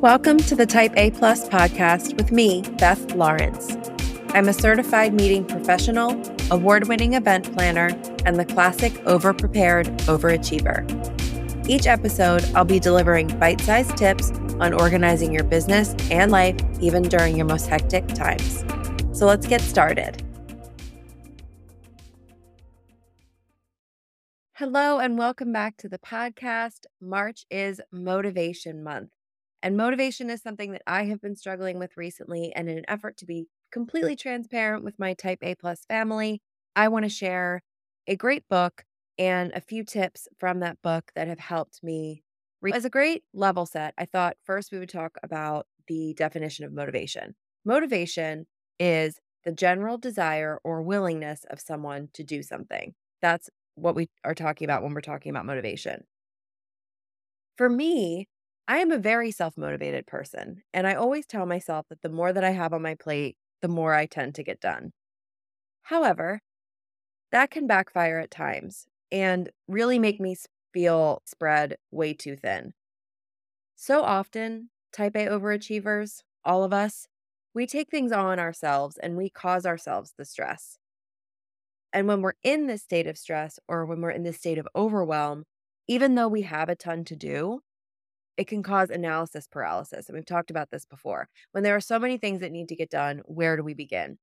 Welcome to the Type A Plus podcast with me, Beth Lawrence. I'm a certified meeting professional, award winning event planner, and the classic overprepared overachiever. Each episode, I'll be delivering bite sized tips on organizing your business and life, even during your most hectic times. So let's get started. Hello, and welcome back to the podcast. March is Motivation Month. And motivation is something that I have been struggling with recently. And in an effort to be completely transparent with my type A plus family, I want to share a great book and a few tips from that book that have helped me. As a great level set, I thought first we would talk about the definition of motivation. Motivation is the general desire or willingness of someone to do something. That's what we are talking about when we're talking about motivation. For me, I am a very self motivated person, and I always tell myself that the more that I have on my plate, the more I tend to get done. However, that can backfire at times and really make me feel spread way too thin. So often, type A overachievers, all of us, we take things on ourselves and we cause ourselves the stress. And when we're in this state of stress or when we're in this state of overwhelm, even though we have a ton to do, it can cause analysis paralysis. And we've talked about this before. When there are so many things that need to get done, where do we begin?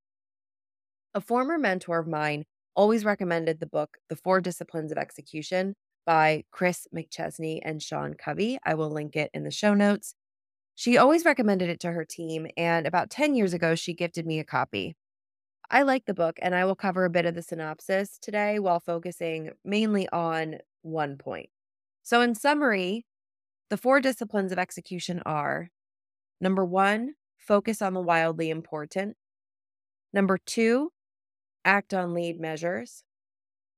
A former mentor of mine always recommended the book, The Four Disciplines of Execution by Chris McChesney and Sean Covey. I will link it in the show notes. She always recommended it to her team. And about 10 years ago, she gifted me a copy. I like the book, and I will cover a bit of the synopsis today while focusing mainly on one point. So, in summary, the four disciplines of execution are number one, focus on the wildly important. Number two, act on lead measures.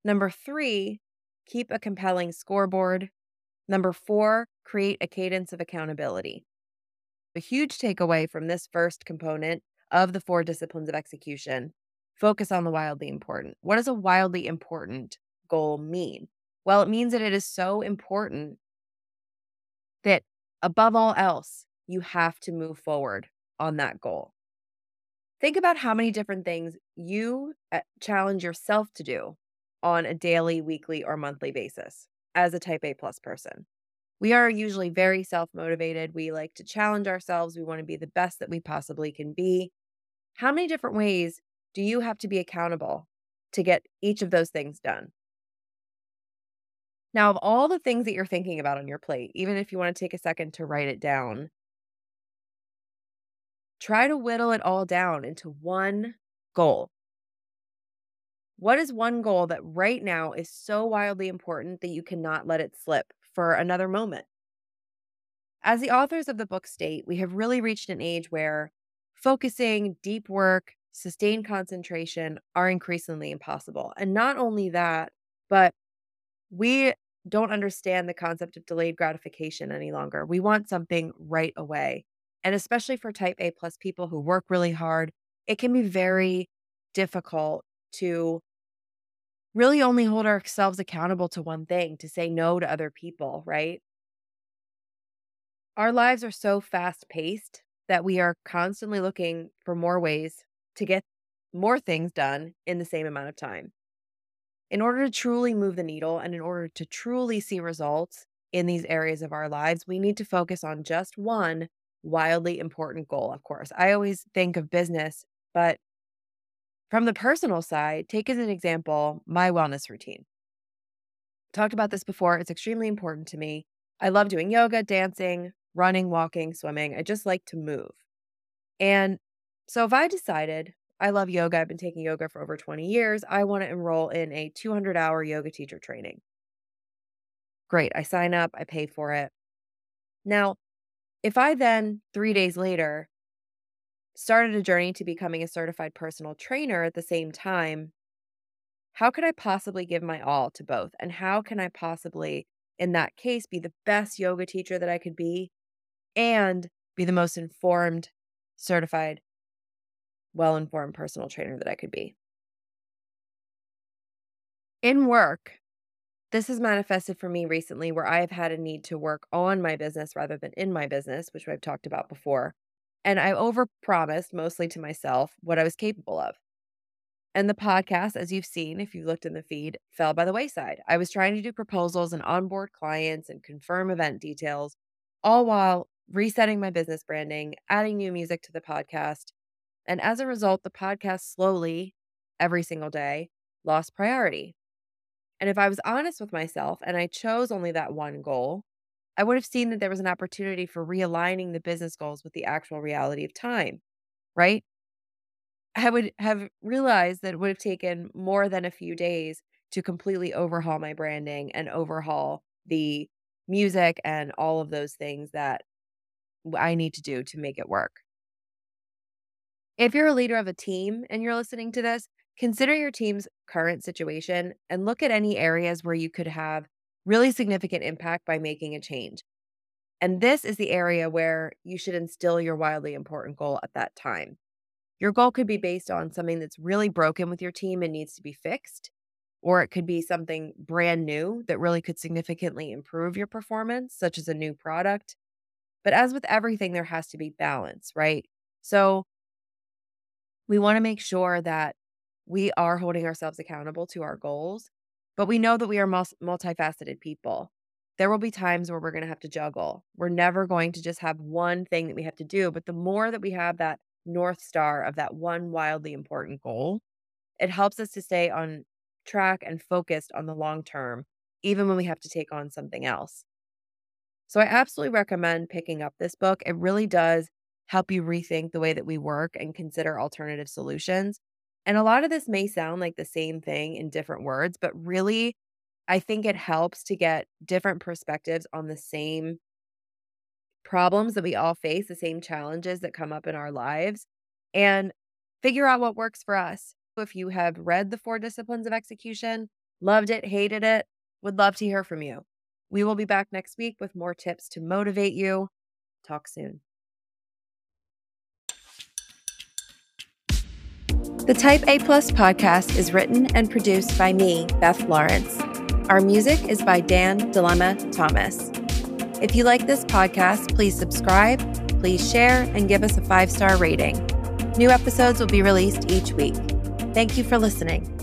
Number three, keep a compelling scoreboard. Number four, create a cadence of accountability. A huge takeaway from this first component of the four disciplines of execution focus on the wildly important. What does a wildly important goal mean? Well, it means that it is so important that above all else, you have to move forward on that goal. Think about how many different things you uh, challenge yourself to do on a daily, weekly, or monthly basis as a type A plus person. We are usually very self motivated. We like to challenge ourselves. We want to be the best that we possibly can be. How many different ways do you have to be accountable to get each of those things done? Now, of all the things that you're thinking about on your plate, even if you want to take a second to write it down, try to whittle it all down into one goal. What is one goal that right now is so wildly important that you cannot let it slip for another moment? As the authors of the book state, we have really reached an age where focusing, deep work, sustained concentration are increasingly impossible. And not only that, but we don't understand the concept of delayed gratification any longer. We want something right away. And especially for type A plus people who work really hard, it can be very difficult to really only hold ourselves accountable to one thing, to say no to other people, right? Our lives are so fast paced that we are constantly looking for more ways to get more things done in the same amount of time in order to truly move the needle and in order to truly see results in these areas of our lives, we need to focus on just one wildly important goal, of course. I always think of business, but from the personal side, take as an example my wellness routine. Talked about this before. It's extremely important to me. I love doing yoga, dancing, running, walking, swimming. I just like to move. And so if I decided I love yoga. I've been taking yoga for over 20 years. I want to enroll in a 200 hour yoga teacher training. Great. I sign up, I pay for it. Now, if I then, three days later, started a journey to becoming a certified personal trainer at the same time, how could I possibly give my all to both? And how can I possibly, in that case, be the best yoga teacher that I could be and be the most informed certified well informed personal trainer that I could be. In work, This has manifested for me recently where I have had a need to work on my business rather than in my business, which I've talked about before. And I overpromised mostly to myself what I was capable of. And the podcast, as you've seen, if you looked in the feed, fell by the wayside. I was trying to do proposals and onboard clients and confirm event details, all while resetting my business branding, adding new music to the podcast. And as a result, the podcast slowly, every single day, lost priority. And if I was honest with myself and I chose only that one goal, I would have seen that there was an opportunity for realigning the business goals with the actual reality of time, right? I would have realized that it would have taken more than a few days to completely overhaul my branding and overhaul the music and all of those things that I need to do to make it work. If you're a leader of a team and you're listening to this, consider your team's current situation and look at any areas where you could have really significant impact by making a change. And this is the area where you should instill your wildly important goal at that time. Your goal could be based on something that's really broken with your team and needs to be fixed, or it could be something brand new that really could significantly improve your performance, such as a new product. But as with everything, there has to be balance, right? So we want to make sure that we are holding ourselves accountable to our goals, but we know that we are multifaceted people. There will be times where we're going to have to juggle. We're never going to just have one thing that we have to do. But the more that we have that North Star of that one wildly important goal, it helps us to stay on track and focused on the long term, even when we have to take on something else. So I absolutely recommend picking up this book. It really does help you rethink the way that we work and consider alternative solutions. And a lot of this may sound like the same thing in different words, but really, I think it helps to get different perspectives on the same problems that we all face, the same challenges that come up in our lives, and figure out what works for us. If you have read The Four Disciplines of Execution, loved it, hated it, would love to hear from you. We will be back next week with more tips to motivate you. Talk soon. The Type A Plus podcast is written and produced by me, Beth Lawrence. Our music is by Dan Dilemma Thomas. If you like this podcast, please subscribe, please share, and give us a five star rating. New episodes will be released each week. Thank you for listening.